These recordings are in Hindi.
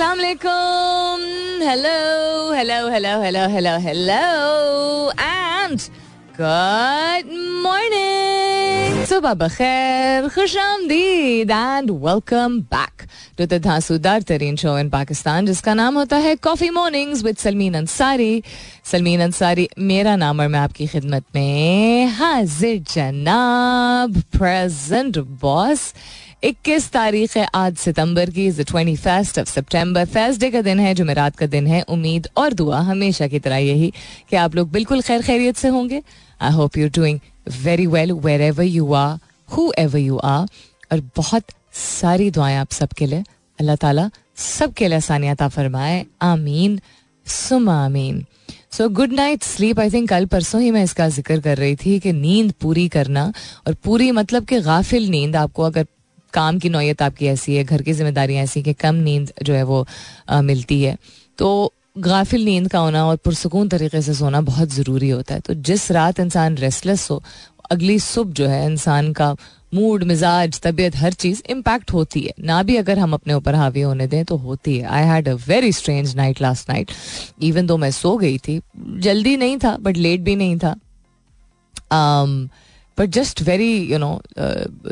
अस्सलाम वालेकुम hello hello hello hello hello hello and good morning सुबह बखैर खुश आमदीद and welcome back to the धांसूदार तरीन शो इन पाकिस्तान जिसका नाम होता है coffee mornings with Salmeen Ansari Salmeen Ansari मेरा नाम और मैं आपकी खिदमत में हाजिर जनाब प्रेजेंट बॉस इक्कीस तारीख है आज सितंबर की is twenty first of September Thursday का दिन है, जुमेरात का दिन है, उम्मीद और दुआ हमेशा की तरह यही कि आप लोग बिल्कुल खैर खैरियत से होंगे। I hope you doing very well where ever you are who ever you are और बहुत सारी दुआएँ आप सबके लिए। अल्लाह ताला सबके लिए आसानियत फरमाए। आमीन। सुम आमीन। So good night sleep I think कल परसों ही मैं इसका ज़िक्र कर रही थी कि नींद पूरी करना और पूरी मतलब कि गाफिल नींद आपको अगर काम की नौयत आपकी ऐसी है घर की जिम्मेदारियाँ ऐसी कि कम नींद जो है वो आ, मिलती है। तो गाफिल नींद का होना और पुरसकून तरीके से सोना बहुत ज़रूरी होता है। तो जिस रात इंसान रेस्टलेस हो अगली सुबह जो है इंसान का मूड मिजाज तबीयत हर चीज़ इम्पैक्ट होती है। ना भी अगर हम अपने ऊपर हावी होने दें तो होती है। I had a very strange night last night even though मैं सो गई थी जल्दी नहीं था बट लेट भी नहीं था। Um, but just very you know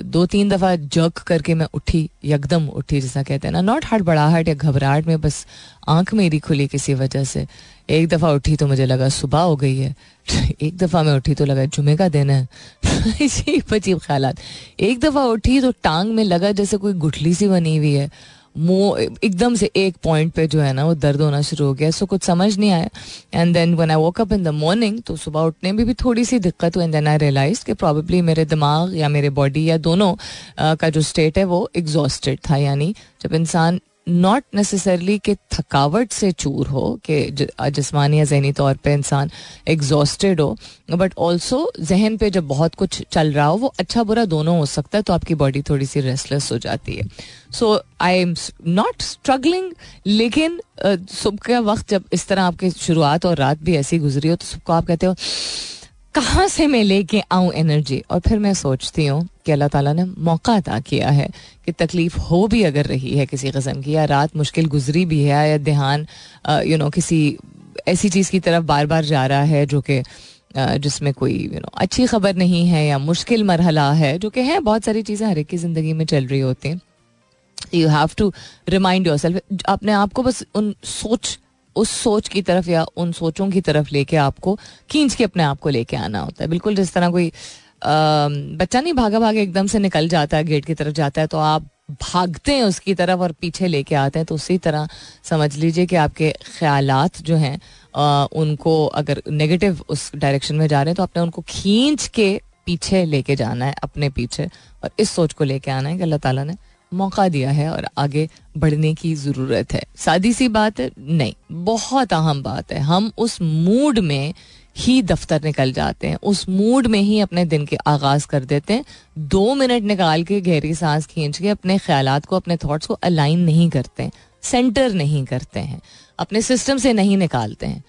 दो तीन दफ़ा जर्क करके मैं उठी, यकदम उठी जैसा कहते हैं ना नॉट हड़बड़ाहट या घबराहट में, बस आँख मेरी खुली किसी वजह से। एक दफ़ा उठी तो मुझे लगा सुबह हो गई है। एक दफ़ा मैं उठी तो लगा जुमे का दिन है। अजीब अजीब ख्याल एक दफ़ा उठी तो टांग में लगा जैसे कोई गुठली सी बनी हुई है। एकदम से एक पॉइंट पे जो है ना, वो दर्द होना शुरू हो गया। सो कुछ समझ नहीं आया। And then when I woke up in the morning तो सुबह उठने में भी थोड़ी सी दिक्कत हुई। एंड देन आई रियलाइज़ कि प्रॉबेबली मेरे दिमाग या मेरे बॉडी या दोनों का जो स्टेट है, वो एग्जॉस्टेड था। यानी जब इंसान नॉट नेसेसरली कि थकावट से चूर हो, कि जिसमानी या जहनी तौर पे इंसान एग्जॉस्टेड हो बट ऑल्सो जहन पे जब बहुत कुछ चल रहा हो, वो अच्छा बुरा दोनों हो सकता है तो आपकी बॉडी थोड़ी सी रेस्टलेस हो जाती है। So I am not struggling लेकिन सुबह का वक्त जब इस तरह आपकी शुरुआत और रात भी ऐसी गुजरी हो तो सबको आप कहते हो कहाँ से मैं लेके आऊँ एनर्जी और फिर मैं सोचती हूँ कि अल्लाह ताला ने मौका अदा किया है कि तकलीफ़ हो भी अगर रही है किसी कस्म की, या रात मुश्किल गुजरी भी है, या ध्यान यू नो किसी ऐसी चीज़ की तरफ़ बार बार जा रहा है जो कि जिसमें कोई यू नो अच्छी खबर नहीं है या मुश्किल मरहला है, जो कि है बहुत सारी चीज़ें हर एक की ज़िंदगी में चल रही होती हैं। You have to remind yourself अपने आप को बस उन सोच उस सोच की तरफ़ या उन सोचों की तरफ़ लेके आपको खींच के अपने आप को लेके आना होता है। बिल्कुल जिस तरह कोई बच्चा नहीं भागा भागे एकदम से निकल जाता है, गेट की तरफ़ जाता है तो आप भागते हैं उसकी तरफ़ और पीछे लेके आते हैं तो उसी तरह समझ लीजिए कि आपके ख्यालात जो हैं उनको अगर नेगेटिव उस डायरेक्शन में जा रहे हैं तो आपने उनको खींच के पीछे लेके जाना है, अपने पीछे और इस सोच को लेके आना है कि अल्लाह ताला ने मौका दिया है और आगे बढ़ने की ज़रूरत है। सादी सी बात है? नहीं। बहुत अहम बात है। हम उस मूड में ही दफ्तर निकल जाते हैं। उस मूड में ही अपने दिन के आगाज़ कर देते हैं। दो मिनट निकाल के गहरी सांस खींच के अपने ख्याल को, अपने थॉट्स को अलाइन नहीं करते हैं। सेंटर नहीं करते हैं। अपने सिस्टम से नहीं निकालते हैं।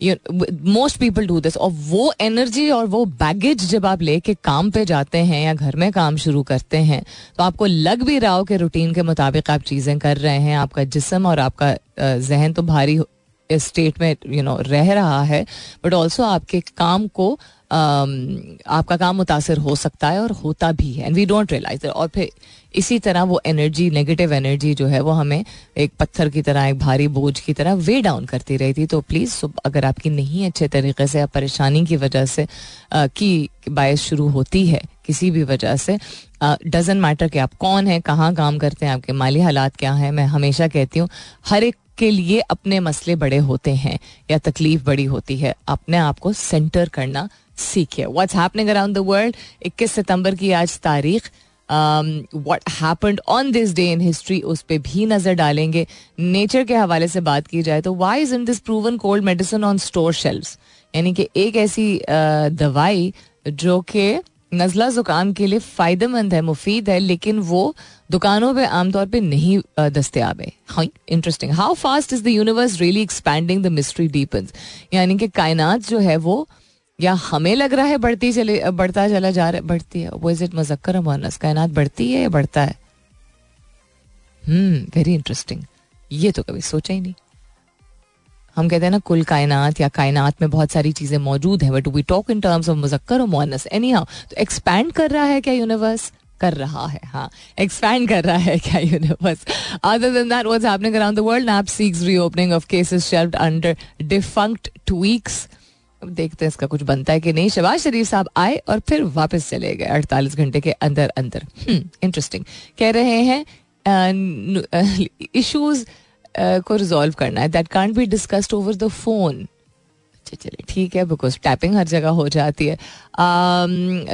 मोस्ट पीपल डू दिस और वो एनर्जी और वो बैगेज जब आप लेके काम पे जाते हैं या घर में काम शुरू करते हैं तो आपको लग भी रहा हो कि रूटीन के मुताबिक आप चीज़ें कर रहे हैं आपका जिसम और आपका जहन तो भारी स्टेट में यू you नो know, रह रहा है बट ऑल्सो आपके काम को आपका काम मुतासर हो सकता है और होता भी है। एंड वी डोंट रियलाइज़ और फिर इसी तरह वो एनर्जी नेगेटिव एनर्जी जो है वो हमें एक पत्थर की तरह एक भारी बोझ की तरह वे डाउन करती रहती तो प्लीज़ अगर आपकी नहीं अच्छे तरीके से या परेशानी की वजह से आ, की बायस शुरू होती है किसी भी वजह से डजेंट मैटर कि आप कौन हैं कहाँ काम करते हैं आपके माली हालात क्या हैं मैं हमेशा कहती हूँ हर एक के लिए अपने मसले बड़े होते हैं या तकलीफ़ बड़ी होती है। अपने आप को सेंटर करना सीखे what's happening around the world 21 सितंबर की आज तारीख। What happened on this day in history उस पर भी नज़र डालेंगे। नेचर के हवाले से बात की जाए तो why is in this proven cold medicine on store shelf यानी कि एक ऐसी uh, दवाई जो कि नज़ला ज़ुकाम के लिए फ़ायदेमंद है मुफीद है लेकिन वो दुकानों पे आमतौर पे नहीं दस्तियाब है। हाँ interesting how fast is the universe really expanding the mystery deepens यानी कि कायनात जो है वो या हमें लग रहा है बढ़ती चले, बढ़ता चला जा रहा है बढ़ती है? वो इज़ इट मुजक्कर मोनस कायनात बढ़ती है या बढ़ता है? हम्म वेरी इंटरेस्टिंग ये तो कभी सोचा ही नहीं। हम कहते हैं ना, कुल कायनात या कायनात में बहुत सारी चीज़ें मौजूद हैं but we talk in terms of मुजक्कर और मोनस एनी हाउ तो एक्सपैंड कर रहा है क्या यूनिवर्स कर रहा है हाँ। एक्सपैंड कर रहा है क्या universe other than that what's happening around the world NAB seeks reopening of cases shelved under defunct tweaks देखते हैं इसका कुछ बनता है कि नहीं। शबाज शरीफ साहब आए और फिर वापस चले गए अड़तालीस घंटे के अंदर अंदर। इंटरेस्टिंग हम्म, कह रहे हैं इश्यूज़ को रिजॉल्व करना है। That can't be discussed over the phone अच्छा चलिए, ठीक है बिकॉज़ टैपिंग हर जगह हो जाती है।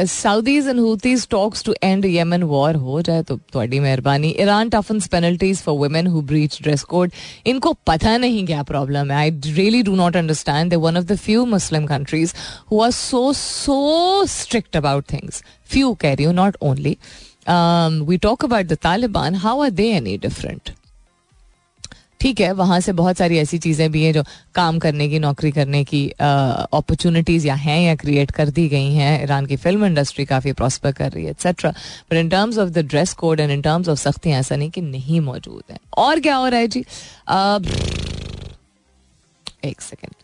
Saudis and Houthis talks to end Yemen war हो जाए तो थोड़ी मेहरबानी। Iran toughens penalties for women who breach dress code इनको पता नहीं क्या प्रॉब्लम है। I really do not understand they one of the few Muslim countries who are so so strict about things few care you not only we talk about the Taliban how are they any different ठीक है, वहाँ से बहुत सारी ऐसी चीज़ें भी हैं जो काम करने की, नौकरी करने की अपॉर्चुनिटीज़ या हैं या क्रिएट कर दी गई हैं। ईरान की फ़िल्म इंडस्ट्री काफ़ी प्रॉस्पर कर रही है etcetera but in terms of the dress code and in terms of सख्तियाँ, ऐसा नहीं कि नहीं मौजूद है। और क्या हो रहा है जी? एक सेकेंड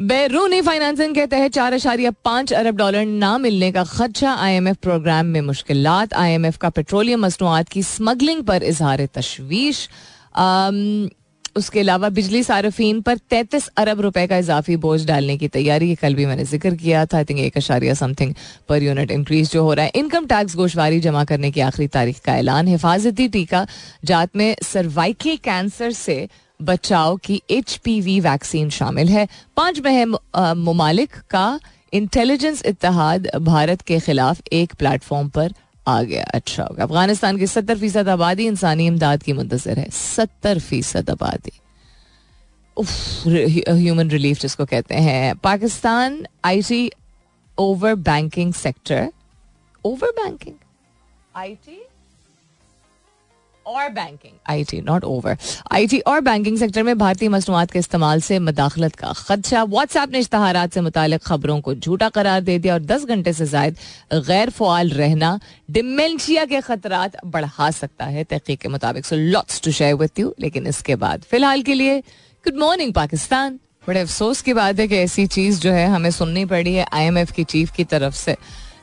बैरूनी फाइनेंसिंग के तहत चार अशारिया पाँच अरब डॉलर ना मिलने का खदशा। आईएमएफ प्रोग्राम में मुश्किल आईएमएफ का पेट्रोलियम मसनूआत की स्मगलिंग पर इजहार तशवीश उसके अलावा बिजली सार्फिन पर तैतीस अरब रुपए का इजाफी बोझ डालने की तैयारी कल भी मैंने ज़िक्र किया था। आई थिंक एक अशारिया समथिंग पर यूनिट इंक्रीज जो हो रहा है। इनकम टैक्स गोशवारी जमा करने की आखिरी तारीख का ऐलान हिफाजती टीका जात में सर्वाइकल कैंसर से बचाव की एच वैक्सीन शामिल है। पाँच महम ममालिक का इंटेलिजेंस इतिहाद भारत के खिलाफ एक प्लेटफॉर्म पर आ गया। अच्छा होगा। अफ़गानिस्तान की सत्तर फ़ीसद आबादी इंसानी इमदाद की मुंतजर है। सत्तर फ़ीसद आबादी। ह्यूमन रिलीफ जिसको कहते हैं। Pakistan IT over banking sector over banking IT और banking I T not over I T और बैंकिंग सेक्टर में भारतीय मसनूआत के इस्तेमाल से मदाखलत का खदशा। व्हाट्सएप ने इश्तहार से मुतल खबरों को झूठा करार दे दिया और दस घंटे से जायद गैर फ़ाल रहना डिमेंशिया के खतरा बढ़ा सकता है। तहकीक के मुताबिक so lots to share with you लेकिन इसके बाद फ़िलहाल के लिए गुड मॉर्निंग पाकिस्तान। बड़े अफसोस की बात है कि ऐसी चीज़ जो है हमें सुननी पड़ी है। आई एम एफ़ की चीफ की तरफ़ से।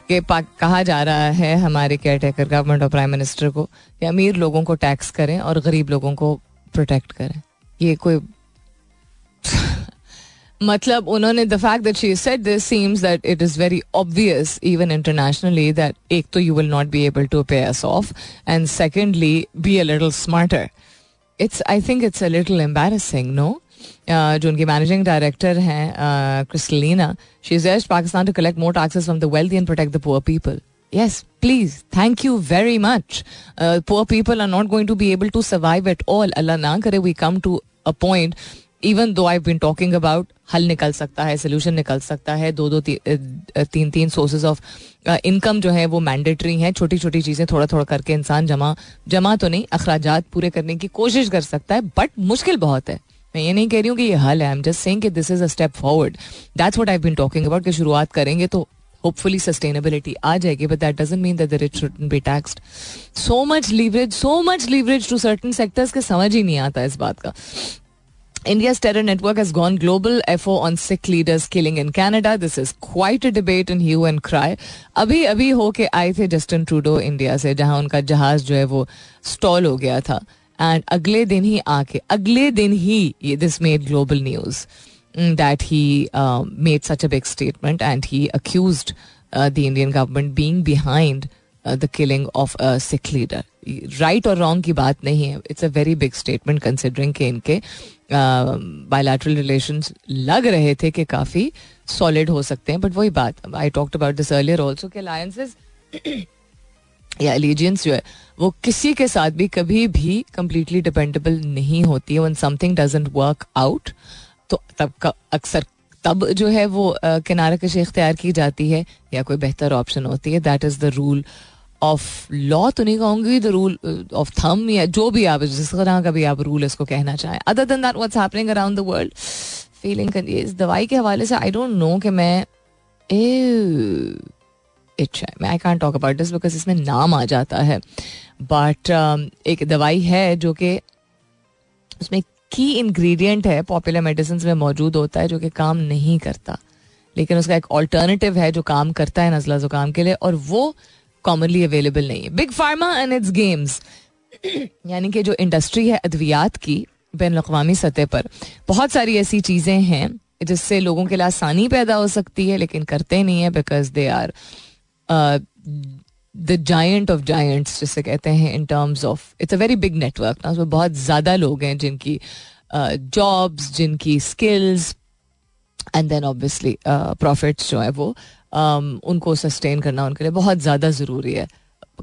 कि कहा जा रहा है हमारे केयर टेकर गवर्नमेंट और प्राइम मिनिस्टर को कि अमीर लोगों को टैक्स करें और गरीब लोगों को प्रोटेक्ट करें। ये कोई मतलब उन्होंने the fact that she said this seems that it is very obvious even internationally that एक तो you will not be able to pay us off and secondly be a little smarter it's I think it's a little embarrassing no जो उनकी मैनेजिंग डायरेक्टर हैं Kristalina she is asked Pakistan to collect more taxes from the wealthy and protect the poor people please. Thank you very much. Uh, poor people are not going to be able to survive at all. Allah na kare we come to a point even though I been talking about हल निकल सकता है सोल्यूशन निकल सकता है दो दो ती, तीन तीन सोर्सेज ऑफ़ इनकम जो है वो मैंडेटरी हैं छोटी छोटी चीज़ें थोड़ा थोड़ा करके इंसान जमा जमा तो नहीं अखराज पूरे करने की कोशिश कर सकता है बट मुश्किल बहुत है। मैं ये नहीं कह रही हूँ कि ये हल है आई एम जस्ट सेइंग कि this is a step forward that's what I been talking about कि शुरुआत करेंगे तो होपफुली सस्टेनेबिलिटी आ जाएगी but that doesn't mean that rich shouldn't be taxed so much leverage so much leverage to certain sectors के समझ ही नहीं आता इस बात का India's terror network has gone global. FO on Sikh leaders killing in Canada. This is quite a debate in hue and cry. अभी अभी होके आए थे जस्टिन ट्रूडो इंडिया से, जहाँ उनका जहाज़ जो है वो स्टॉल हो गया था एंड अगले दिन ही आके, अगले दिन ही this made global news that he made such a big statement and he accuse the Indian government being behind the killing of a Sikh leader right और रॉन्ग की बात नहीं है. It's a very big statement considering के इनके बायलैटरल रिलेशन लग रहे थे कि काफ़ी सॉलिड हो सकते हैं. बट वही बात I talked about this earlier also के अलायंसेज या एलिजियंस जो है, वो किसी के साथ भी कभी भी कम्प्लीटली डिपेंडेबल नहीं होती है। When something doesn't work out तो तब का अक्सर, तब जो है वो किनारा कशी इख्तियार की जाती है या कोई बेहतर ऑप्शन होती है। That is the rule of law तो नहीं कहूँगी द रूल ऑफ़ थम या जो भी आप, जिस तरह का भी आप रूल इसको कहना चाहें। Other than that what's happening around the world feeling इस दवाई के हवाले से आई डोंट नो कि मैं इच्छा है। मैं I can't talk about this because इसमें नाम आ जाता है। बट um, एक दवाई है जो कि उसमें की इंग्रेडिएंट है पॉपुलर मेडिसिन में मौजूद होता है जो कि काम नहीं करता। लेकिन उसका एक ऑल्टरनेटिव है जो काम करता है नजला जुकाम के लिए और वो कॉमनली अवेलेबल नहीं है। Big pharma and its games यानी कि जो इंडस्ट्री है अद्वियात की बैन अवी सतह पर बहुत सारी ऐसी चीज़ें हैं जिससे लोगों के लिए आसानी पैदा हो सकती है लेकिन करते नहीं है because they are the giant of giants जिसे कहते हैं in terms of it's a very big network ना उसमें बहुत ज़्यादा लोग हैं जिनकी जॉब्स uh, जिनकी skills and then obviously profits जो है वो um, उनको सस्टेन करना उनके लिए बहुत ज़्यादा ज़रूरी है।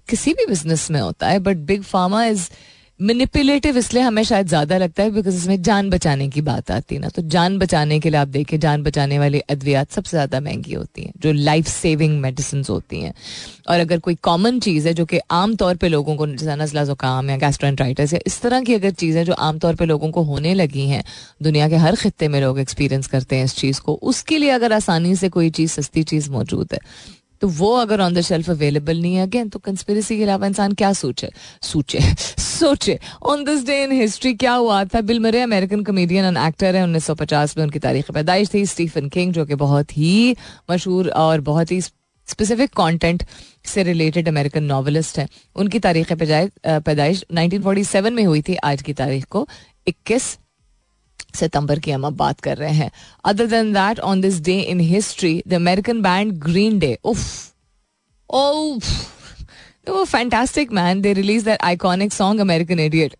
किसी भी बिज़नेस में होता है but big pharma is manipulative इसलिए हमें शायद ज़्यादा लगता है बिकॉज़ इसमें जान बचाने की बात आती है ना। तो जान बचाने के लिए आप देखिए, जान बचाने वाली अद्वियात सबसे ज़्यादा महँगी होती हैं, जो लाइफ सेविंग मेडिसिन होती हैं। और अगर कोई कॉमन चीज़ है जो कि आम तौर पे लोगों को, जैसा नजला जुकाम या गैस्ट्रोएंट्राइटिस या इस तरह की अगर चीज़ें जो आम तौर लोगों को होने लगी हैं, दुनिया के हर खत्ते में लोग एक्सपीरियंस करते हैं इस चीज़ को, उसके लिए अगर आसानी से कोई चीज़, सस्ती चीज़ मौजूद है तो वो अगर ऑन द शेल्फ अवेलेबल नहीं है अगेन तो कंस्पिरेसी के अलावा इंसान क्या सोचे? सोचे सोचे। On this day in history क्या हुआ था? बिल मरे अमेरिकन कॉमेडियन एंड एक्टर है 1950 में उनकी तारीख पैदाइश थी। स्टीफन किंग जो कि बहुत ही मशहूर और बहुत ही स्पेसिफिक कंटेंट से रिलेटेड अमेरिकन नॉवलिस्ट हैं। उनकी तारीख पैदाइश 1947 में हुई थी। आज की तारीख को 21 सितंबर की हम अब बात कर रहे हैं। Other than that on this day in history the American band Green Day उफ ओ वो fantastic man they release that iconic song American idiot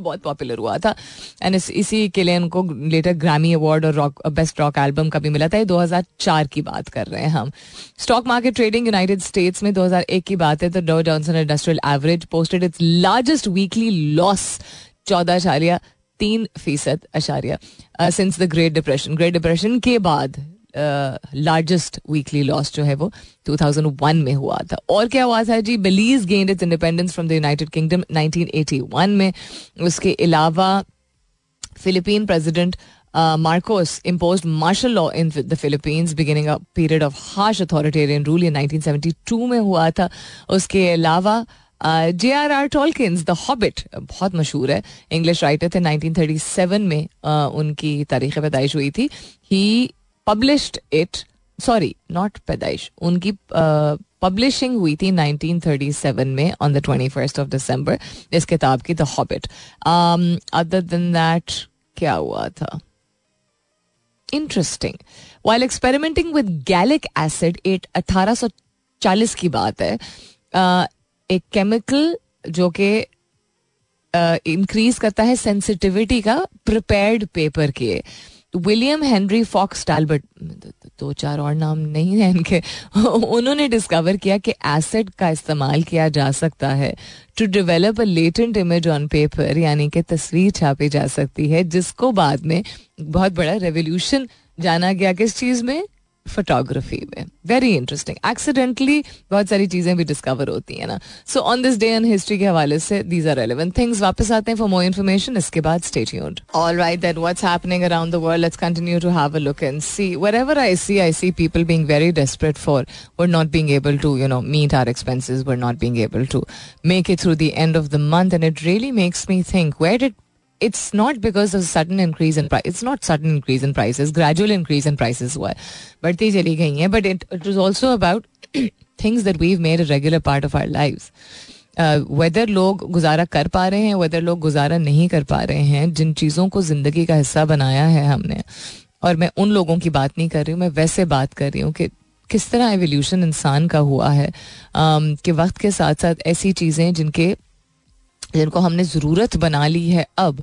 बहुत पॉपुलर हुआ था। एंड इस, इसी के लिए उनको लेटर ग्रामी अवार्ड और रॉक बेस्ट रॉक एल्बम का भी मिला था। ये 2004 की बात कर रहे हैं हम। Stock market trading United States में 2001 की बात है तो Dow Jones Industrial Average posted its largest weekly loss चौदह चालिया। तीन फ़ीसद अशारिया since the Great Depression Great Depression के बाद लार्जेस्ट वीकली लॉस जो है वो 2001 में हुआ था। और क्या हुआ था जी? Belize gained its independence from the United Kingdom 1981 में। उसके अलावा Philippine president Marcos imposed martial law in the Philippines beginning a period of harsh authoritarian rule in 1972 में हुआ था। उसके अलावा J R R Tolkien the Hobbit बहुत मशहूर है। इंग्लिश राइटर थे। 1937 में uh, उनकी तारीख पैदाइश हुई थी। He published it sorry not पैदाइश उनकी पब्लिशिंग uh, हुई थी 1937 में on the twenty first of December इस किताब की the Hobbit other than that क्या हुआ था? Interesting while experimenting with gallic acid at 1840 की बात है uh, एक केमिकल जो कि इंक्रीज करता है सेंसिटिविटी का प्रिपेयर्ड पेपर के विलियम हेनरी फॉक्स टालबर्ट दो चार और नाम नहीं है इनके, उन्होंने डिस्कवर किया कि एसिड का इस्तेमाल किया जा सकता है to develop a latent image on paper यानी कि तस्वीर छापी जा सकती है, जिसको बाद में बहुत बड़ा रेवोल्यूशन जाना गया किस चीज़ में? फोटोग्राफी में वेरी इंटरेस्टिंग एक्सीडेंटली बहुत सारी चीज़ें भी डिस्कवर होती है ना so on this day and history के हवाले से दीज आर रेलिवेंट थिंग्स वापस आते हैं फॉर मोर इन्फॉर्मेशन इसके बाद stay tuned all right that what's happening around the world let's continue to have a look and see wherever I see, I see people being very desperate for we're not being able to, you know, meet our expenses, we're not being able to make it through the end of the month, and it really makes me think where did it's not because of sudden increase in price it's not sudden increase in price gradual increase in price हुआ है बढ़ती चली गई हैं but it it is also about things that we've made a regular part of our life whether लोग गुजारा कर पा रहे हैं वेदर लोग गुजारा नहीं कर पा रहे हैं जिन चीज़ों को ज़िंदगी का हिस्सा बनाया है हमने और मैं उन लोगों की बात नहीं कर रही हूँ मैं वैसे बात कर रही हूँ कि किस तरह एवोल्यूशन इंसान का हुआ है um, कि वक्त के साथ साथ ऐसी चीज़ें जिनके जिनको हमने ज़रूरत बना ली है अब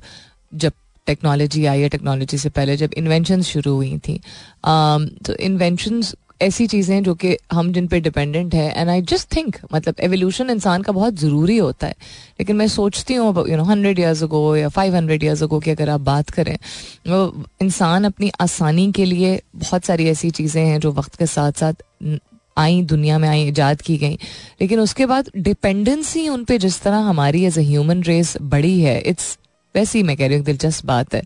जब टेक्नोलॉजी आई है टेक्नोलॉजी से पहले जब इन्वेंशन शुरू हुई थी। Um, तो इन्वेंशन ऐसी चीज़ें हैं जो कि हम जिन पे डिपेंडेंट है एंड आई जस्ट थिंक मतलब एवोल्यूशन इंसान का बहुत ज़रूरी होता है। लेकिन मैं सोचती हूँ you know hundred years ago या फाइव हंड्रेड ईयर्स अगो की अगर आप बात करें इंसान अपनी आसानी के लिए बहुत सारी ऐसी चीज़ें हैं जो वक्त के साथ साथ आई, दुनिया में आई, ईजाद की गई। लेकिन उसके बाद डिपेंडेंसी उन पर जिस तरह हमारी एज ए ह्यूमन रेस बड़ी है इट्स वैसे ही मैं कह रही हूँ दिलचस्प बात है।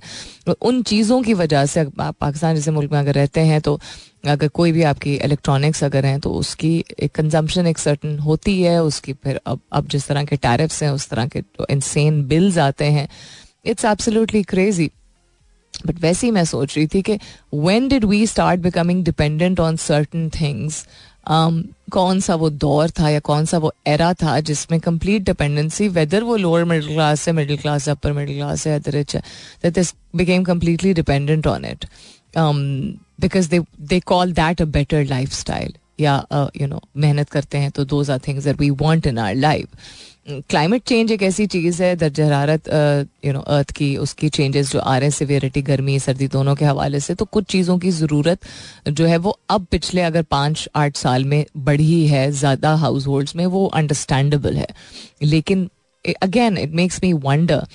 उन चीज़ों की वजह से आप पाकिस्तान जैसे मुल्क में अगर रहते हैं तो अगर कोई भी आपकी इलेक्ट्रॉनिक्स अगर हैं तो उसकी एक कंजम्पशन एक सर्टन होती है, उसकी फिर अब अब जिस तरह के टैरिफ्स हैं, उस तरह के तो इंसेन बिल्स आते हैं इट्स एब्सोल्युटली क्रेजी बट वैसे ही मैं सोच रही थी कि when did we start becoming dependent on certain things कौन सा वो दौर था या कौन सा वो एरा था जिसमें कंप्लीट डिपेंडेंसी वेदर वो लोअर मिडिल क्लास है मिडिल क्लास है अपर मिडिल क्लास है रिच है that is became completely dependent on it because they they call that a better lifestyle या यू नो मेहनत करते हैं तो those are things that we want in our life climate change एक ऐसी चीज़ है दर्ज हरारत यू नो अर्थ की, उसकी चेंजेस जो आ रहे हैं सिवियरिटी गर्मी, सर्दी दोनों के हवाले से तो कुछ चीज़ों की ज़रूरत जो है वो अब पिछले अगर पाँच, आठ साल में बढ़ी है, ज़्यादा हाउस होल्ड्स में, वो अंडरस्टैंडेबल है। लेकिन again it makes me wonder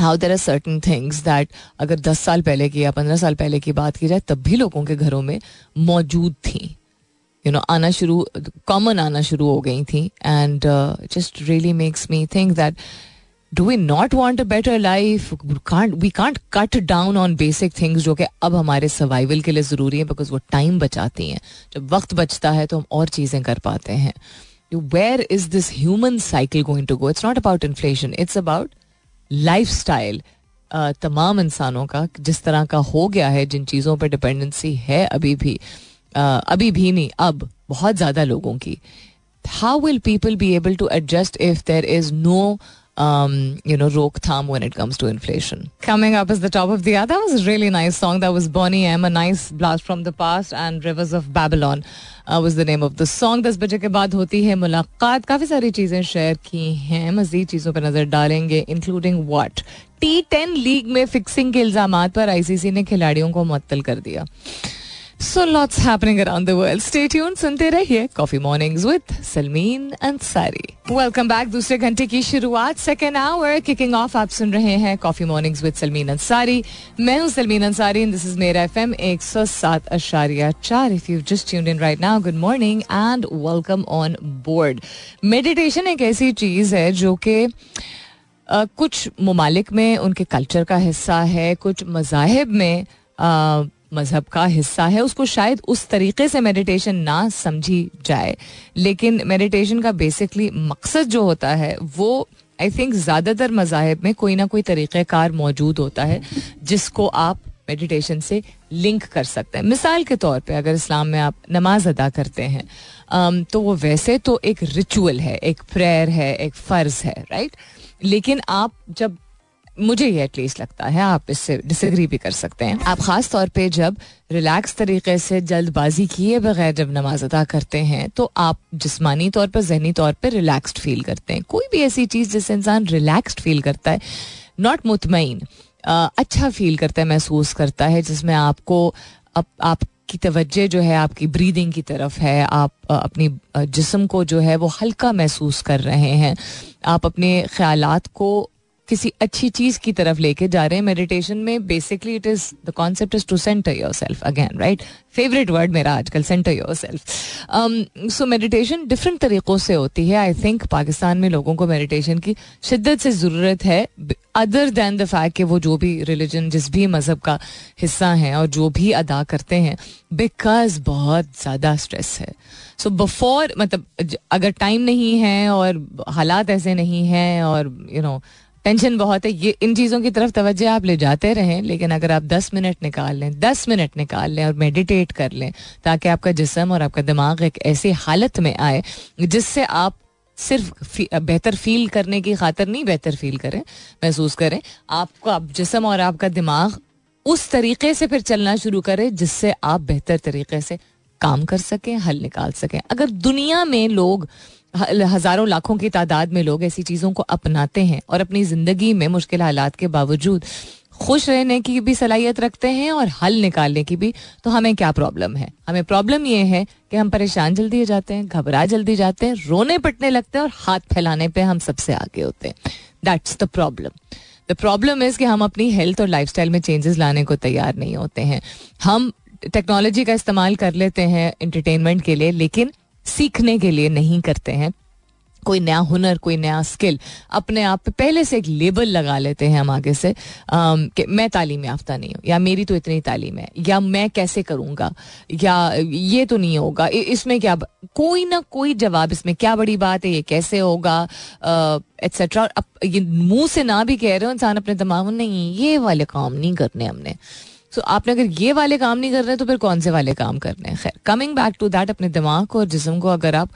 how there are certain things that अगर दस साल पहले की या पंद्रह साल पहले की बात की जाए, तब भी लोगों के घरों में मौजूद थी। यू नो आना शुरू कॉमन आना शुरू हो गई थी and just really makes me think that do we not want a better life we can't cut down on basic things जो कि अब हमारे सर्वाइवल के लिए ज़रूरी है बिकॉज़ वो टाइम बचाती हैं। जब वक्त बचता है तो हम और चीज़ें कर पाते हैं। Where is this human cycle going to go it's not about inflation it's about lifestyle तमाम इंसानों का, जिस तरह का हो गया है, जिन चीज़ों पर डिपेंडेंसी है अभी भी अभी भी नहीं अब बहुत ज़्यादा लोगों की how will people be able to adjust if there is no um, you know, Rokham when it comes to inflation. Coming up is the top of the hour. That was a really nice song. That was Bonnie M, a nice blast from the past, and Rivers of Babylon uh, was the name of the song. दस बजे के बाद होती है मुलाकात काफ़ी सारी चीज़ें शेयर की हैं मजीद चीज़ों पर नज़र डालेंगे including what T ten league में फिक्सिंग के इल्ज़ाम पर आईसीसी ने खिलाड़ियों को मुअत्तल कर दिया So lots happening around the world. Stay tuned. सुनते रहिए coffee mornings with Salmeen Ansari welcome back दूसरे घंटे की शुरुआत सेकेंड आवर किकिंग ऑफ़ आप सुन रहे हैं coffee mornings with Salmeen Ansari मैं हूँ सलमीन अंसारी दिस इज़ मेरा एफ़ एम एक सौ सात अशारिया चार if you just tuned in right now good morning and welcome on board meditation एक ऐसी चीज़ है जो कि कुछ ममालिक में उनके कल्चर का हिस्सा है कुछ मजाहब में uh, मज़हब का हिस्सा है, उसको शायद उस तरीके से मेडिटेशन ना समझी जाए। लेकिन मेडिटेशन का बेसिकली मकसद जो होता है, वो आई थिंक ज़्यादातर मजाहब में कोई ना कोई तरीक़ेकार मौजूद होता है, जिसको आप मेडिटेशन से लिंक कर सकते हैं। मिसाल के तौर पे अगर इस्लाम में आप नमाज़ अदा करते हैं तो वो वैसे तो एक रिचुअल है, एक प्रेयर है, एक फ़र्ज़ है राइट लेकिन आप जब मुझे ये एटलीस्ट लगता है आप इससे डिसग्री भी कर सकते हैं। आप खास तौर पे जब रिलैक्स तरीके से जल्दबाजी किए बगैर जब नमाज़ अदा करते हैं तो आप जिस्मानी तौर पर जहनी तौर पर रिलैक्सड फील करते हैं। कोई भी ऐसी चीज़ जिससे इंसान रिलैक्सड फील करता है नॉट मुतमिन अच्छा फील करता है महसूस करता है जिसमें आपको अप, आपकी तवज्जो जो है आपकी ब्रीदिंग की तरफ़ है आप अपनी जिस्म को जो है वो हल्का महसूस कर रहे हैं। आप अपने ख्यालात को किसी अच्छी चीज़ की तरफ़ लेके जा रहे हैं। मेडिटेशन में basically it is the concept is to centre yourself again right favourite word मेरा आजकल centre yourself so meditation different तरीक़ों से होती है। आई थिंक पाकिस्तान में लोगों को मेडिटेशन की शिद्दत से ज़रूरत है अदर दैन द फैक्ट कि वो जो भी रिलीजन जिस भी मज़हब का हिस्सा हैं और जो भी अदा करते हैं बिकॉज़ बहुत ज़्यादा स्ट्रेस है। सो so बिफोर मतलब अगर टाइम नहीं है और हालात ऐसे नहीं हैं और you you know know, tension बहुत है। ये, इन चीज़ों की तरफ़ तवज्जो आप ले जाते रहें, लेकिन अगर आप दस मिनट निकाल लें, दस मिनट निकाल लें और मेडिटेट कर लें, ताकि आपका जिसम और आपका दिमाग एक ऐसी हालत में आए, जिससे आप सिर्फ़ बेहतर फील करने की खातर नहीं, बेहतर फील करें, महसूस करें। आपका जिसम और आपका दिमाग उस तरीके से फिर चलना शुरू करें, जिससे आप बेहतर तरीके से काम कर सकें, हल निकाल सकें। अगर दुनिया में लोग हज़ारों लाखों की तादाद में लोग ऐसी चीज़ों को अपनाते हैं और अपनी ज़िंदगी में मुश्किल हालात के बावजूद खुश रहने की भी सलाहियत रखते हैं और हल निकालने की भी तो हमें क्या प्रॉब्लम है? हमें प्रॉब्लम ये है कि हम परेशान जल्दी हो जाते हैं, घबरा जल्दी जाते हैं, रोने पटने लगते हैं और हाथ फैलाने पे हम सबसे आगे होते हैं। That's the problem the problem is कि हम अपनी हेल्थ और लाइफ में चेंजेस लाने को तैयार नहीं होते हैं। हम टेक्नोलॉजी का इस्तेमाल कर लेते हैं इंटरटेनमेंट के लिए, लेकिन सीखने के लिए नहीं करते हैं। कोई नया हुनर, कोई नया स्किल अपने आप पे पहले से एक लेबल लगा लेते हैं हम आगे से कि मैं तालीम याफ्ता नहीं हूँ, या मेरी तो इतनी तालीम है, या मैं कैसे करूँगा, या ये तो नहीं होगा इसमें क्या कोई ना कोई जवाब इसमें, क्या बड़ी बात है, ये कैसे होगा एट्सेट्रा ये मुँह से ना भी कह रहे हो इंसान अपने दिमाग में, नहीं, ये वाले काम नहीं करने हमने। सो so, आपने अगर ये वाले काम नहीं कर रहे तो फिर कौन से वाले काम करने हैं? खैर कमिंग बैक टू दैट अपने दिमाग को और जिसम को अगर आप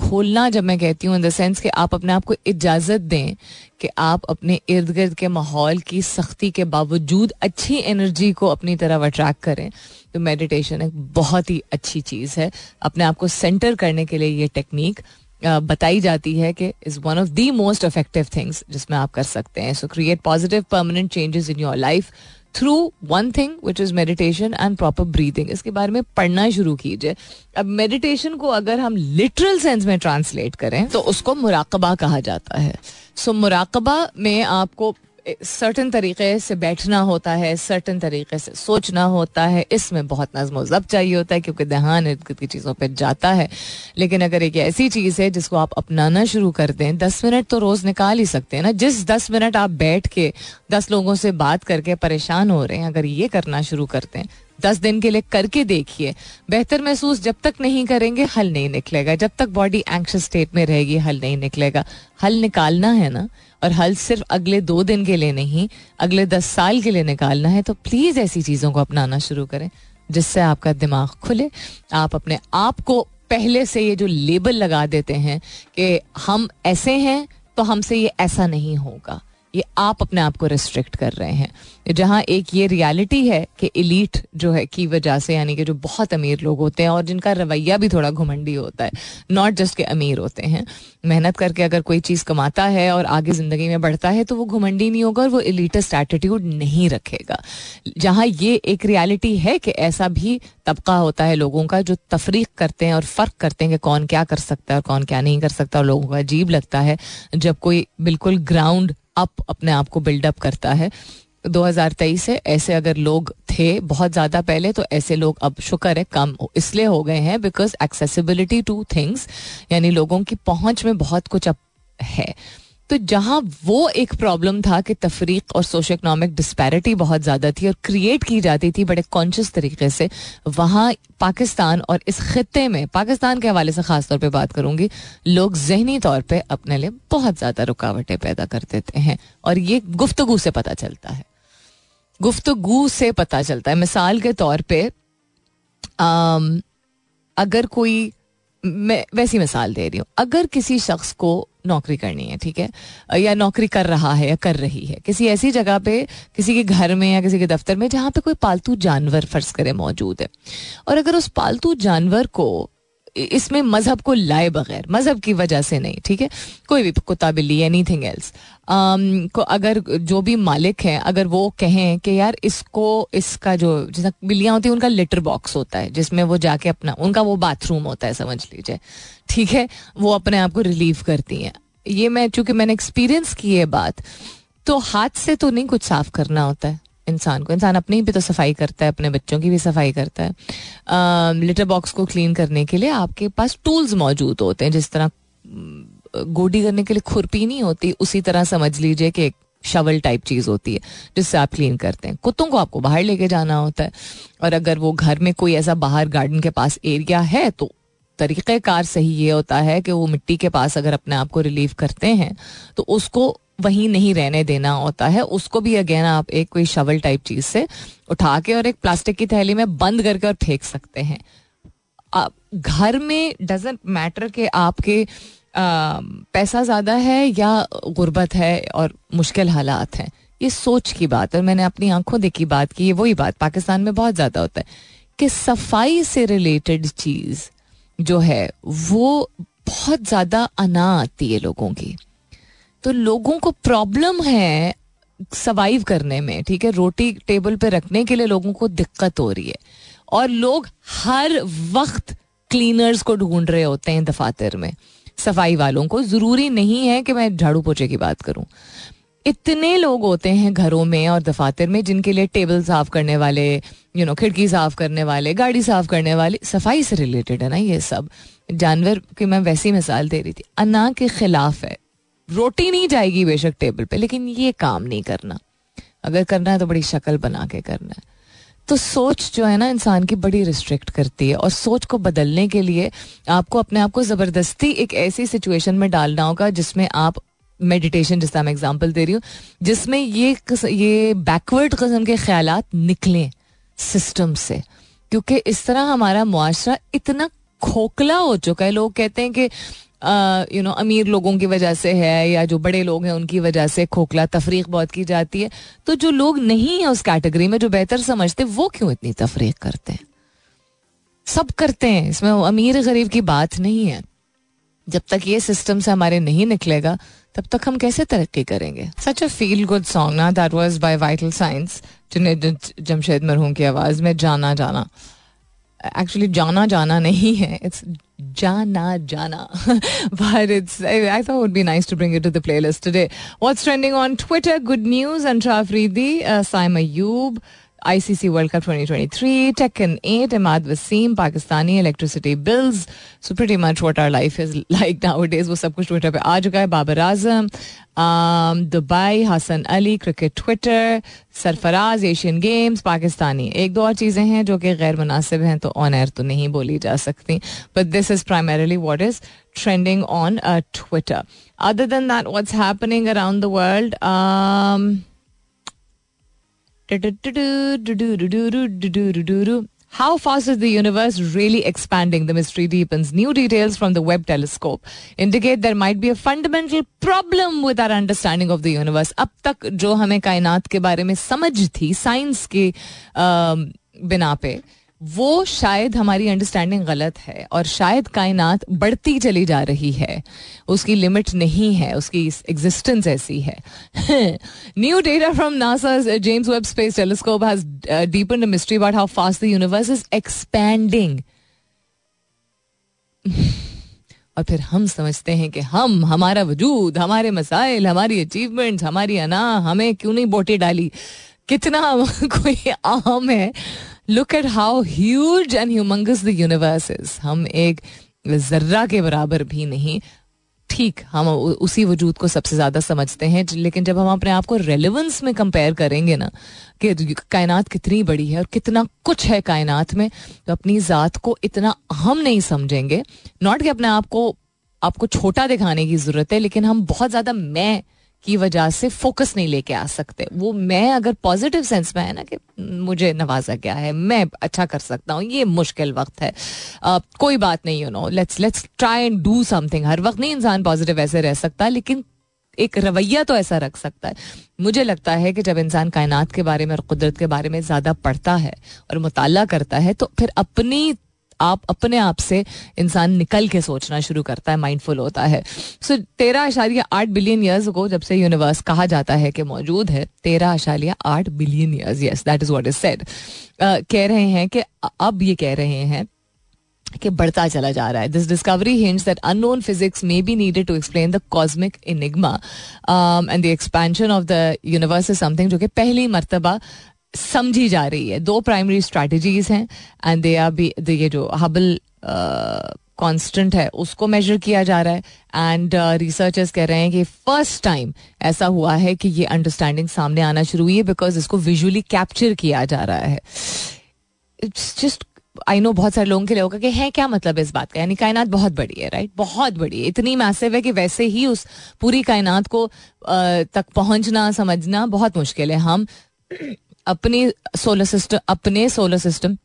खोलना जब मैं कहती हूँ इन द सेंस कि आप अपने आप को इजाज़त दें कि आप अपने इर्द गिर्द के माहौल की सख्ती के बावजूद अच्छी एनर्जी को अपनी तरफ़ अट्रैक्ट करें तो मेडिटेशन एक बहुत ही अच्छी चीज़ है। अपने आप को सेंटर करने के लिए ये टेक्निक बताई जाती है कि is one of the most effective things जिसमें आप कर सकते हैं। So create positive permanent changes in your life through one thing which is meditation and proper breathing इसके बारे में पढ़ना शुरू कीजिए। अब मेडिटेशन को अगर हम लिटरल सेंस में ट्रांसलेट करें तो उसको मुराकबा कहा जाता है। सो so, मुराकबा में आपको सर्टन तरीके से बैठना होता है सर्टन तरीके से सोचना होता है, इसमें बहुत नज्म जब चाहिए होता है, क्योंकि दहान इर्द की चीज़ों पर जाता है। लेकिन अगर एक ऐसी चीज़ है, जिसको आप अपनाना शुरू कर दें, दस मिनट तो रोज़ निकाल ही सकते हैं ना। जिस दस मिनट आप बैठ के दस लोगों से बात करके परेशान हो रहे हैं, अगर ये करना शुरू करते हैं दस दिन के लिए करके देखिए। बेहतर महसूस जब तक नहीं करेंगे, हल नहीं निकलेगा। जब तक बॉडी एंक्शस स्टेट में रहेगी, हल नहीं निकलेगा। हल निकालना है ना? और हल सिर्फ़ अगले दो दिन के लिए नहीं, अगले दस साल के लिए निकालना है तो प्लीज़ ऐसी चीज़ों को अपनाना शुरू करें, जिससे आपका दिमाग खुले। आप अपने आप को पहले से ये जो लेबल लगा देते हैं कि हम ऐसे हैं तो हमसे ये ऐसा नहीं होगा। ये आप अपने आप को रिस्ट्रिक्ट कर रहे हैं। जहाँ एक ये रियलिटी है कि इलीट जो है की वजह से, यानी कि जो बहुत अमीर लोग होते हैं और जिनका रवैया भी थोड़ा घुमंडी होता है नॉट जस्ट के अमीर होते हैं। मेहनत करके अगर कोई चीज़ कमाता है और आगे ज़िंदगी में बढ़ता है तो वो घुमंडी नहीं होगा और वो इलीटस्ट एटीट्यूड नहीं रखेगा। जहाँ ये एक रियलिटी है कि ऐसा भी तबका होता है लोगों का जो तफरीक करते हैं और फ़र्क करते हैं कि कौन क्या कर सकता है और कौन क्या नहीं कर सकता और लोगों को अजीब लगता है। जब कोई बिल्कुल ग्राउंड अप अपने आप को बिल्डअप करता है। 2023 से ऐसे अगर लोग थे बहुत ज़्यादा पहले तो ऐसे लोग अब शुक्र है कम इसलिए हो गए हैं बिकॉज़ एक्सेसिबिलिटी टू थिंग्स यानी लोगों की पहुँच में बहुत कुछ अब है। तो जहाँ वो एक प्रॉब्लम था कि तफरीक और सोशो इकनॉमिक डिस्पैरिटी बहुत ज़्यादा थी और क्रिएट की जाती थी बड़े कॉन्शियस तरीके से, वहाँ पाकिस्तान और इस खत्े में, पाकिस्तान के हवाले से ख़ास तौर पे बात करूँगी, लोग जहनी तौर पर अपने लिए बहुत ज़्यादा रुकावटें पैदा कर देते हैं और ये गुफ्तगु से पता चलता है। गुफ्तगु से पता चलता है। मिसाल के तौर पर अगर कोई मैं वैसी मिसाल दे रही हूँ। अगर किसी शख्स को नौकरी करनी है, ठीक है? या नौकरी कर रहा है या कर रही है, किसी ऐसी जगह पे, किसी के घर में या किसी के दफ्तर में जहाँ पे कोई पालतू जानवर फ़र्ज़ करे मौजूद है। और अगर उस पालतू जानवर को इसमें मज़हब को लाए बगैर, मज़हब की वजह से नहीं, ठीक है? कोई भी कुत्ता, बिल्ली एनी थिंग एल्स को अगर जो भी मालिक हैं, अगर वो कहें कि यार इसको, इसका जो जैसा बिल्लियाँ होती हैं, उनका लिटर बॉक्स होता है, जिसमें वो जाके अपना, उनका वो बाथरूम होता है, समझ लीजिए। ठीक है? वो अपने आप को रिलीव करती हैं। ये मैं, चूँकि मैंने एक्सपीरियंस की है बात तो हाथ से तो नहीं कुछ साफ़ करना होता है। इंसान को। इंसान अपनी भी तो सफ़ाई करता है, अपने बच्चों की भी सफ़ाई करता है। लिटर बॉक्स को क्लीन करने के लिए आपके पास टूल्स मौजूद होते हैं, जिस तरह गोडी करने के लिए खुरपी नहीं होती, उसी तरह समझ लीजिए कि एक शवल टाइप चीज़ होती है, जिससे आप क्लीन करते हैं। कुत्तों को आपको बाहर लेके जाना होता है, और अगर वो घर में कोई ऐसा बाहर गार्डन के पास एरिया है तो तरीक़ेकार सही ये होता है कि वो मिट्टी के पास अगर अपने आप को रिलीव करते हैं तो उसको वहीं नहीं रहने देना होता है। उसको भी अगेन आप एक कोई शवल टाइप चीज़ से उठा के और एक प्लास्टिक की थैली में बंद करके और फेंक सकते हैं। आप घर में डजेंट मैटर के आपके आ, पैसा ज़्यादा है या गुर्बत है और मुश्किल हालात हैं। ये सोच की बात और मैंने अपनी आँखों देखी बात की ये वही बात पाकिस्तान में बहुत ज़्यादा होता है कि सफ़ाई से रिलेटेड चीज़ जो है वो बहुत ज़्यादा अना आती है लोगों की। तो लोगों को प्रॉब्लम है सर्वाइव करने में, ठीक है? रोटी टेबल पे रखने के लिए लोगों को दिक्कत हो रही है। और लोग हर वक्त क्लीनर्स को ढूंढ रहे होते हैं दफातर में। सफ़ाई वालों को। ज़रूरी नहीं है कि मैं झाड़ू पोछे की बात करूँ। इतने लोग होते हैं घरों में और दफातर में जिनके लिए टेबल साफ़ करने वाले यू नो खिड़की साफ़ करने वाले, गाड़ी साफ़ करने वाले, सफ़ाई से रिलेटेड है ना ये सब। जानवर की मैं वैसी मिसाल दे रही थी। अना के खिलाफ है। रोटी नहीं जाएगी बेशक टेबल पे, लेकिन ये काम नहीं करना। अगर करना है तो बड़ी शक्ल बना के करना है। तो सोच जो है ना, इंसान की बड़ी रिस्ट्रिक्ट करती है, और सोच को बदलने के लिए आपको अपने आप को ज़बरदस्ती एक ऐसी सिचुएशन में डालना होगा जिसमें आप मेडिटेशन जिसका मैं एग्ज़ाम्पल दे रही हूँ, जिसमें ये ये बैकवर्ड कस्म के ख्याल निकलें सिस्टम से। क्योंकि इस तरह हमारा मुआशरा इतना खोखला हो चुका है। लोग कहते हैं कि यू नो अमीर लोगों की वजह से है या जो बड़े लोग हैं उनकी वजह से खोखला तफरीक बहुत की जाती है। तो जो लोग नहीं है उस कैटेगरी में जो बेहतर समझते, वो क्यों इतनी तफरीक करते हैं? सब करते हैं, इसमें अमीर गरीब की बात नहीं है। जब तक ये सिस्टम से हमारे नहीं निकलेगा, तब तक हम कैसे तरक्की करेंगे? Such a feel good song ना? That was by Vital Signs जिन्हें जमशेद मरहूम की आवाज़ में जाना जाना। एक्चुअली जाना जाना नहीं है it's Jana Jana. but it's, I, I, thought it would be nice to bring it to the playlist today. What's trending on Twitter? Good news. Antra Afridi, uh, Saima Yub. ICC World Cup 2023, Tekken 8, Imad Wasim, Pakistani electricity bills. So pretty much what our life is like nowadays. वो सब कुछ ट्विटर पे आ चुका है Babar Azam Dubai Hasan Ali cricket Twitter Sarfaraz Asian Games Pakistani एक दो और चीज़ें हैं जो कि गैर मुनासिब हैं तो ऑन एयर तो नहीं बोली जा सकती but this is primarily what is trending on Twitter other than that what's happening around the world How fast is the universe really expanding? The mystery deepens. New details from the Webb telescope indicate there might be a fundamental problem with our understanding of the universe. अब तक जो हमें कायनात के बारे में समझ थी साइंस के बिना पे वो शायद हमारी अंडरस्टैंडिंग गलत है और शायद कायनात बढ़ती चली जा रही है। उसकी लिमिट नहीं है, उसकी एग्जिस्टेंस ऐसी है। New data from NASA James Webb Space Telescope has deepened the mystery about how fast the universe is expanding और फिर हम समझते हैं कि हम, हमारा वजूद, हमारे मसाइल, हमारी अचीवमेंट्स हमारी अना हमें क्यों नहीं बोटी डाली? कितना कोई आम है। Look at how huge and humongous the universe is हम एक जर्रा के बराबर भी नहीं। ठीक, हम उसी वजूद को सबसे ज़्यादा समझते हैं लेकिन जब हम अपने आप को रेलिवेंस में कंपेयर करेंगे ना, कि कायनात कितनी बड़ी है और कितना कुछ है कायनात में तो अपनी ज़ात को इतना अहम नहीं समझेंगे। नॉट कि अपने आप को, आपको छोटा दिखाने की ज़रूरत है, लेकिन हम बहुत ज़्यादा मैं की वजह से फोकस नहीं लेके आ सकते। वो मैं अगर पॉजिटिव सेंस में है ना कि मुझे नवाजा गया है मैं अच्छा कर सकता हूँ ये मुश्किल वक्त है। uh, कोई बात नहीं you know let's let's try and do something हर वक्त नहीं इंसान पॉजिटिव ऐसे रह सकता लेकिन एक रवैया तो ऐसा रख सकता है। मुझे लगता है कि जब इंसान कायनात के बारे में और कुदरत के बारे में ज़्यादा पढ़ता है और मुताला करता है तो फिर अपनी आप अपने आप से इंसान निकल के सोचना शुरू करता है माइंडफुल होता है। सो तेरह आशालिया आठ बिलियन ईयर्स को जब से यूनिवर्स कहा जाता है कि मौजूद है, तेरह आशालिया आठ billion years yes that is what is said कह रहे हैं कि अब ये कह रहे हैं कि बढ़ता चला जा रहा है। This discovery hints that unknown physics may be needed to explain the cosmic enigma and the expansion of the universe is something जो कि पहली मरतबा समझी जा रही है। दो प्राइमरी स्ट्रैटेजीज हैं एंड दे आर बी ये जो हबल कांस्टेंट है उसको मेजर किया जा रहा है। एंड रिसर्चर्स uh, कह रहे हैं कि फ़र्स्ट टाइम ऐसा हुआ है कि ये अंडरस्टैंडिंग सामने आना शुरू हुई है बिकॉज़ इसको विजुअली कैप्चर किया जा रहा है। इट्स जस्ट आई नो बहुत सारे लोगों के लिए होगा कि है क्या मतलब इस बात का? यानी कायनात बहुत बड़ी है राइट बहुत बड़ी है। इतनी मैसिव है कि वैसे ही उस पूरी कायनात को uh, तक पहुँचना समझना बहुत मुश्किल है। हम अपनी सोलर सिस्टम अपने सोलर सिस्टम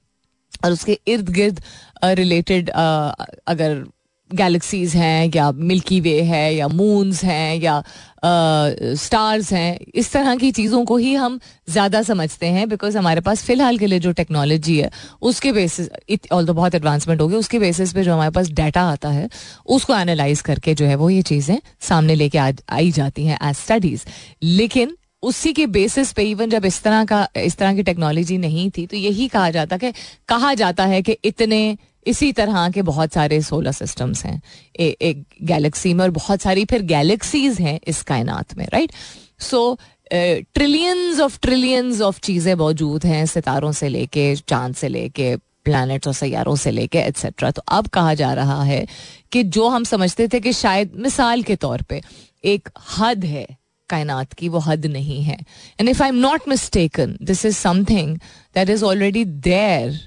और उसके इर्द गिर्द रिलेटेड अगर गैलेक्सीज हैं या मिल्की वे है या मून्स हैं या स्टार्स हैं, इस तरह की चीज़ों को ही हम ज़्यादा समझते हैं बिकॉज़ हमारे पास फ़िलहाल के लिए जो टेक्नोलॉजी है, उसके बेसिस ऑल तो बहुत एडवांसमेंट हो गई उसके बेसिस पे जो हमारे पास डाटा आता है, उसको एनालाइज करके जो है वो ये चीज़ें सामने लेके आ आई जाती हैं एज स्टडीज़ लेकिन उसी के बेसिस पे इवन जब इस तरह का इस तरह की टेक्नोलॉजी नहीं थी तो यही कहा जाता कि कहा जाता है कि इतने इसी तरह के बहुत सारे सोलर सिस्टम्स हैं। ए, एक गैलेक्सी में और बहुत सारी फिर गैलेक्सीज हैं इस कायनात में right so trillions of trillions of चीज़ें मौजूद हैं सितारों से लेके चाँद से लेके प्लानट्स और सैारों से लेके एट्सेट्रा तो अब कहा जा रहा है कि जो हम समझते थे कि शायद मिसाल के तौर पे एक हद है कायनात की वो हद नहीं है। And if I am not mistaken this is something that is already there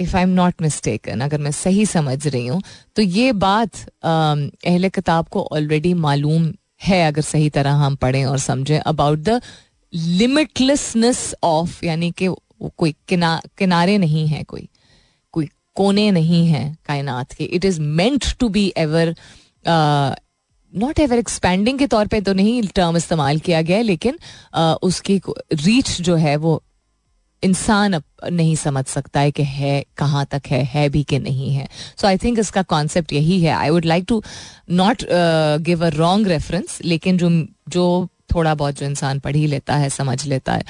if I am not mistaken अगर मैं सही समझ रही हूँ तो ये बात अहले किताब को ऑलरेडी मालूम है अगर सही तरह हम पढ़ें और समझें अबाउट द लिमिटलेसनेस ऑफ़ यानी कि कोई किना, किनारे नहीं है कोई कोई कोने नहीं है कायनात के। It is meant to be ever not ever expanding के तौर पे तो नहीं टर्म इस्तेमाल किया गया, लेकिन उसकी रीच जो है वो इंसान नहीं समझ सकता है कि है, कहाँ तक है है भी कि नहीं है। सो आई थिंक इसका कॉन्सेप्ट यही है। I would like to not give a wrong reference लेकिन जो जो थोड़ा बहुत जो इंसान पढ़ ही लेता है, समझ लेता है,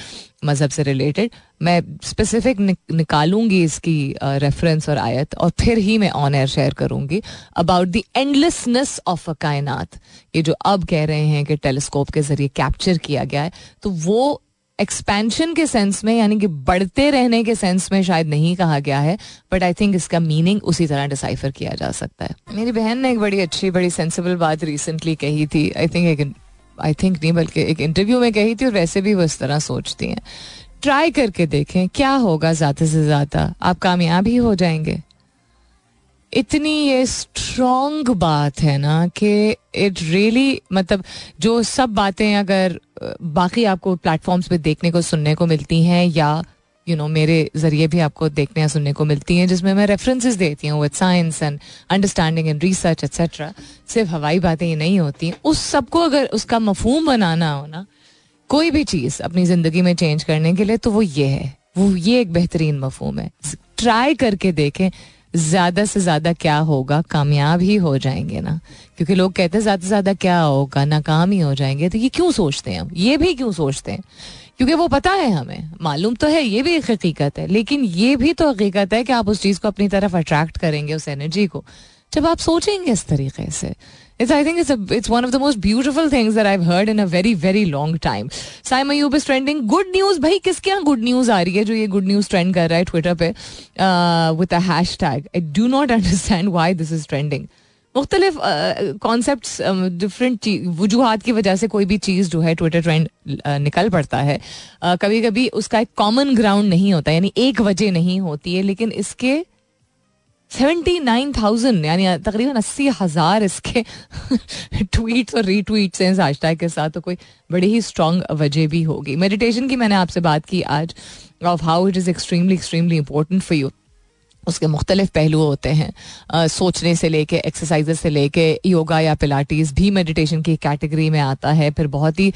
मज़हब से रिलेटेड मैं स्पेसिफिक निकालूँगी इसकी रेफरेंस और आयत और फिर ही मैं ऑन एयर शेयर करूँगी about the endlessness of a कायनात। ये जो अब कह रहे हैं कि टेलीस्कोप के ज़रिए कैप्चर किया गया है तो वो एक्सपेंशन के सेंस में, यानी कि बढ़ते रहने के सेंस में शायद नहीं कहा गया है बट आई थिंक इसका मीनिंग उसी तरह डिसाइफर किया जा सकता है। मेरी बहन ने एक बड़ी अच्छी, बड़ी सेंसिबल बात रिसेंटली कही थी आई थिंक आई थिंक नहीं, बल्कि एक इंटरव्यू में कही थी और वैसे भी वो इस तरह सोचती हैं। ट्राई करके देखें, क्या होगा ज़्यादा से ज़्यादा? आप कामयाब ही हो जाएँगे। इतनी ये स्ट्रॉन्ग बात है ना कि इट रियली मतलब जो सब बातें अगर बाकी आपको प्लेटफॉर्म्स पे देखने को, सुनने को मिलती हैं या यू नो मेरे ज़रिए भी आपको देखने या सुनने को मिलती हैं, जिसमें मैं रेफरेंसेस देती हूँ with science and understanding and research etcetera सिर्फ़ हवाई बातें ही नहीं होती। उस सबको अगर उसका मफहूम बनाना हो ना, कोई भी चीज़ अपनी ज़िंदगी में चेंज करने के लिए तो वो ये है। वो ये एक बेहतरीन मफहूम है। ट्राई करके देखें, ज़्यादा से ज़्यादा क्या होगा, कामयाब ही हो जाएँगे ना। क्योंकि लोग कहते हैं, ज़्यादा से ज़्यादा क्या होगा, नाकाम ही हो जाएँगे। तो ये क्यों सोचते हैं हम? ये भी क्यों सोचते हैं? क्योंकि वो पता है हमें, मालूम तो है, ये भी एक हकीकत है। लेकिन ये भी तो हकीकत है कि आप उस चीज़ को अपनी तरफ़ अट्रैक्ट करेंगे, उस एनर्जी को। जब आप सोचेंगे इस तरीके से it's I think it's one of the most beautiful things that I heard in a very very long time Saim Ayub is trending good news भाई किसके यहाँ गुड न्यूज़ आ रही है जो ये गुड न्यूज़ ट्रेंड कर रहा है ट्विटर पर with a hashtag I do not understand why this is trending मुख्तलिफ़ कॉन्सेप्ट डिफरेंट वजूहत की वजह से कोई भी चीज़ जो है ट्विटर ट्रेंड निकल पड़ता है। कभी कभी उसका एक कॉमन ग्राउंड नहीं होता, यानी एक वजह नहीं होती है, लेकिन इसके सेवेंटी नाइन थाउज़ेंड यानी तकरीबन अस्सी हज़ार इसके ट्वीट्स और रीट्वीट्स हैं हैशटैग के साथ तो कोई बड़ी ही स्ट्रॉन्ग वजह भी होगी। मेडिटेशन की मैंने आपसे बात की आज of how it is extremely extremely important for you उसके मुख्तलिफ़ पहलू होते हैं। आ, सोचने से लेके एक्सरसाइज से लेके योगा या पिलाटीज भी मेडिटेशन की कैटेगरी में आता है। फिर बहुत ही आ,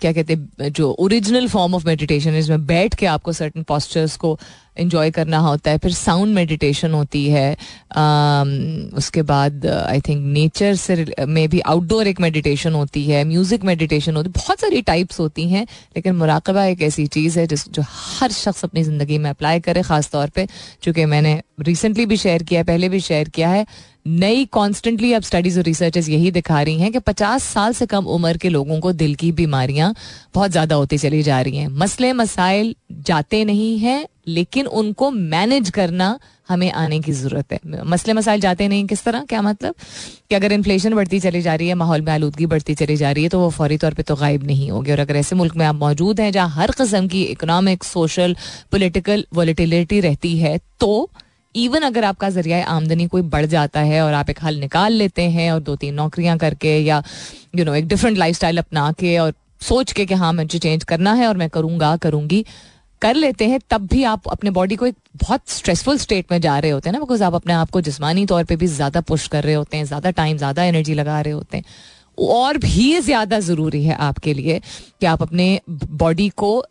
क्या कहते हैं जो ओरिजिनल फॉर्म ऑफ़ मेडिटेशन है इसमें बैठ के आपको सर्टन पॉस्चर्स को इंजॉय करना होता है फिर साउंड मेडिटेशन होती है um, उसके बाद आई थिंक नेचर से मे भी आउटडोर एक मेडिटेशन होती है म्यूज़िक मेडिटेशन होती है बहुत सारी टाइप्स होती हैं लेकिन मुराकबा एक ऐसी चीज़ है जिस जो हर शख्स अपनी ज़िंदगी में अप्लाई करे ख़ास तौर पर चूँकि मैंने रिसेंटली भी शेयर किया है, पहले भी शेयर किया है। नई कॉन्स्टेंटली अब स्टडीज़ और रिसर्चेस यही दिखा रही हैं कि 50 साल से कम उम्र के लोगों को दिल की बीमारियाँ बहुत ज़्यादा होती चली जा रही हैं। मसले मसाइल जाते नहीं हैं, लेकिन उनको मैनेज करना हमें आने की ज़रूरत है। मसले मसाइल जाते नहीं किस तरह? क्या मतलब? कि अगर इन्फ्लेशन बढ़ती चली जा रही है, माहौल में आलूदगी बढ़ती चली जा रही है तो वो फौरी तौर पे तो गायब नहीं होगी। और अगर ऐसे मुल्क में आप मौजूद हैं जहाँ हर कस्म की इकोनॉमिक सोशल पोलिटिकल वॉलिटिलिटी रहती है तो इवन अगर आपका ज़रिया आमदनी कोई बढ़ जाता है और आप एक हल निकाल लेते हैं और दो तीन नौकरियाँ करके या यू you नो know, एक डिफरेंट लाइफ अपना के और सोच के कि हाँ मुझे चेंज करना है और मैं करूँगा करूँगी कर लेते हैं तब भी आप अपने बॉडी को एक बहुत स्ट्रेसफुल स्टेट में जा रहे होते हैं ना बिकॉज़ आप अपने आप को जिसमानी तौर पे भी ज़्यादा पुश कर रहे होते हैं ज़्यादा टाइम ज़्यादा एनर्जी लगा रहे होते हैं। और भी ज़्यादा ज़रूरी है आपके लिए कि आप अपने बॉडी को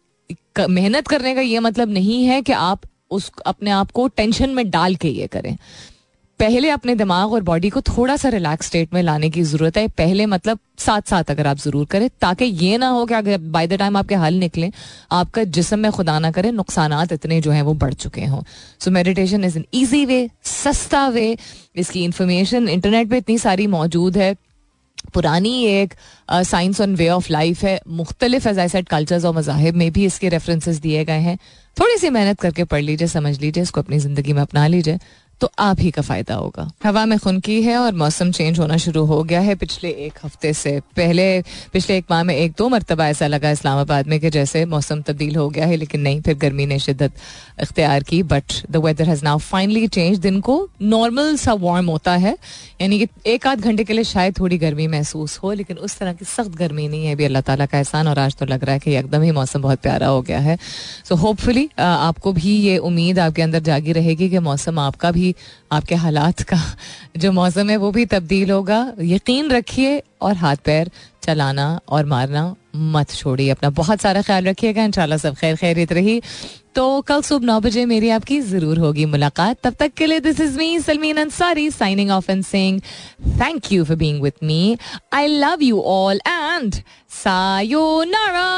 मेहनत करने का ये मतलब नहीं है कि आप उस, अपने आप को टेंशन में डाल के ये करें। पहले अपने दिमाग और बॉडी को थोड़ा सा रिलैक्स स्टेट में लाने की ज़रूरत है। पहले मतलब साथ साथ अगर आप ज़रूर करें, ताकि ये ना हो कि अगर बाय द टाइम आपके हल निकले, आपका जिसम में खुदा ना करे नुकसान इतने जो हैं वो बढ़ चुके हों। So meditation is an easy way सस्ता वे इसकी इंफॉर्मेशन इंटरनेट पर इतनी सारी मौजूद है। पुरानी एक science on way of life है। मुख्तलिफ़ एज आई सेट कल्चर्स और मजाहब में भी इसके रेफरेंसेस दिए गए हैं। थोड़ी सी मेहनत करके पढ़ लीजिए, समझ लीजिए, इसको अपनी ज़िंदगी में अपना लीजिए। तो आप ही का फ़ायदा होगा। हवा में खुनकी है और मौसम चेंज होना शुरू हो गया है पिछले एक हफ़्ते से। पहले, पिछले एक माह में एक दो मरतबा ऐसा लगा इस्लामाबाद में कि जैसे मौसम तब्दील हो गया है, लेकिन नहीं, फिर गर्मी ने शिद्दत इख्तियार की। But the weather has now finally change दिन को नॉर्मल सा वार्म होता है। यानी कि एक आध घंटे के लिए शायद थोड़ी गर्मी महसूस हो, लेकिन उस तरह की सख्त गर्मी नहीं है। अभी अल्लाह ताला का एहसान और आज तो लग रहा है कि एकदम ही मौसम बहुत प्यारा हो गया है। सो होपफुली आपको भी ये उम्मीद आपके अंदर जागी रहेगी कि मौसम आपका भी आपके हालात का जो मौसम है वो भी तब्दील होगा। यकीन रखिए और हाथ पैर चलाना और मारना मत छोड़िए। अपना बहुत सारा ख्याल रखिएगा। इंशाल्लाह सब खैर खैरित रही। तो कल सुबह नौ बजे मेरी आपकी ज़रूर होगी मुलाकात। तब तक के लिए this is me Salmeen Ansari signing off and sing thank you for being with me I love you all and sayonara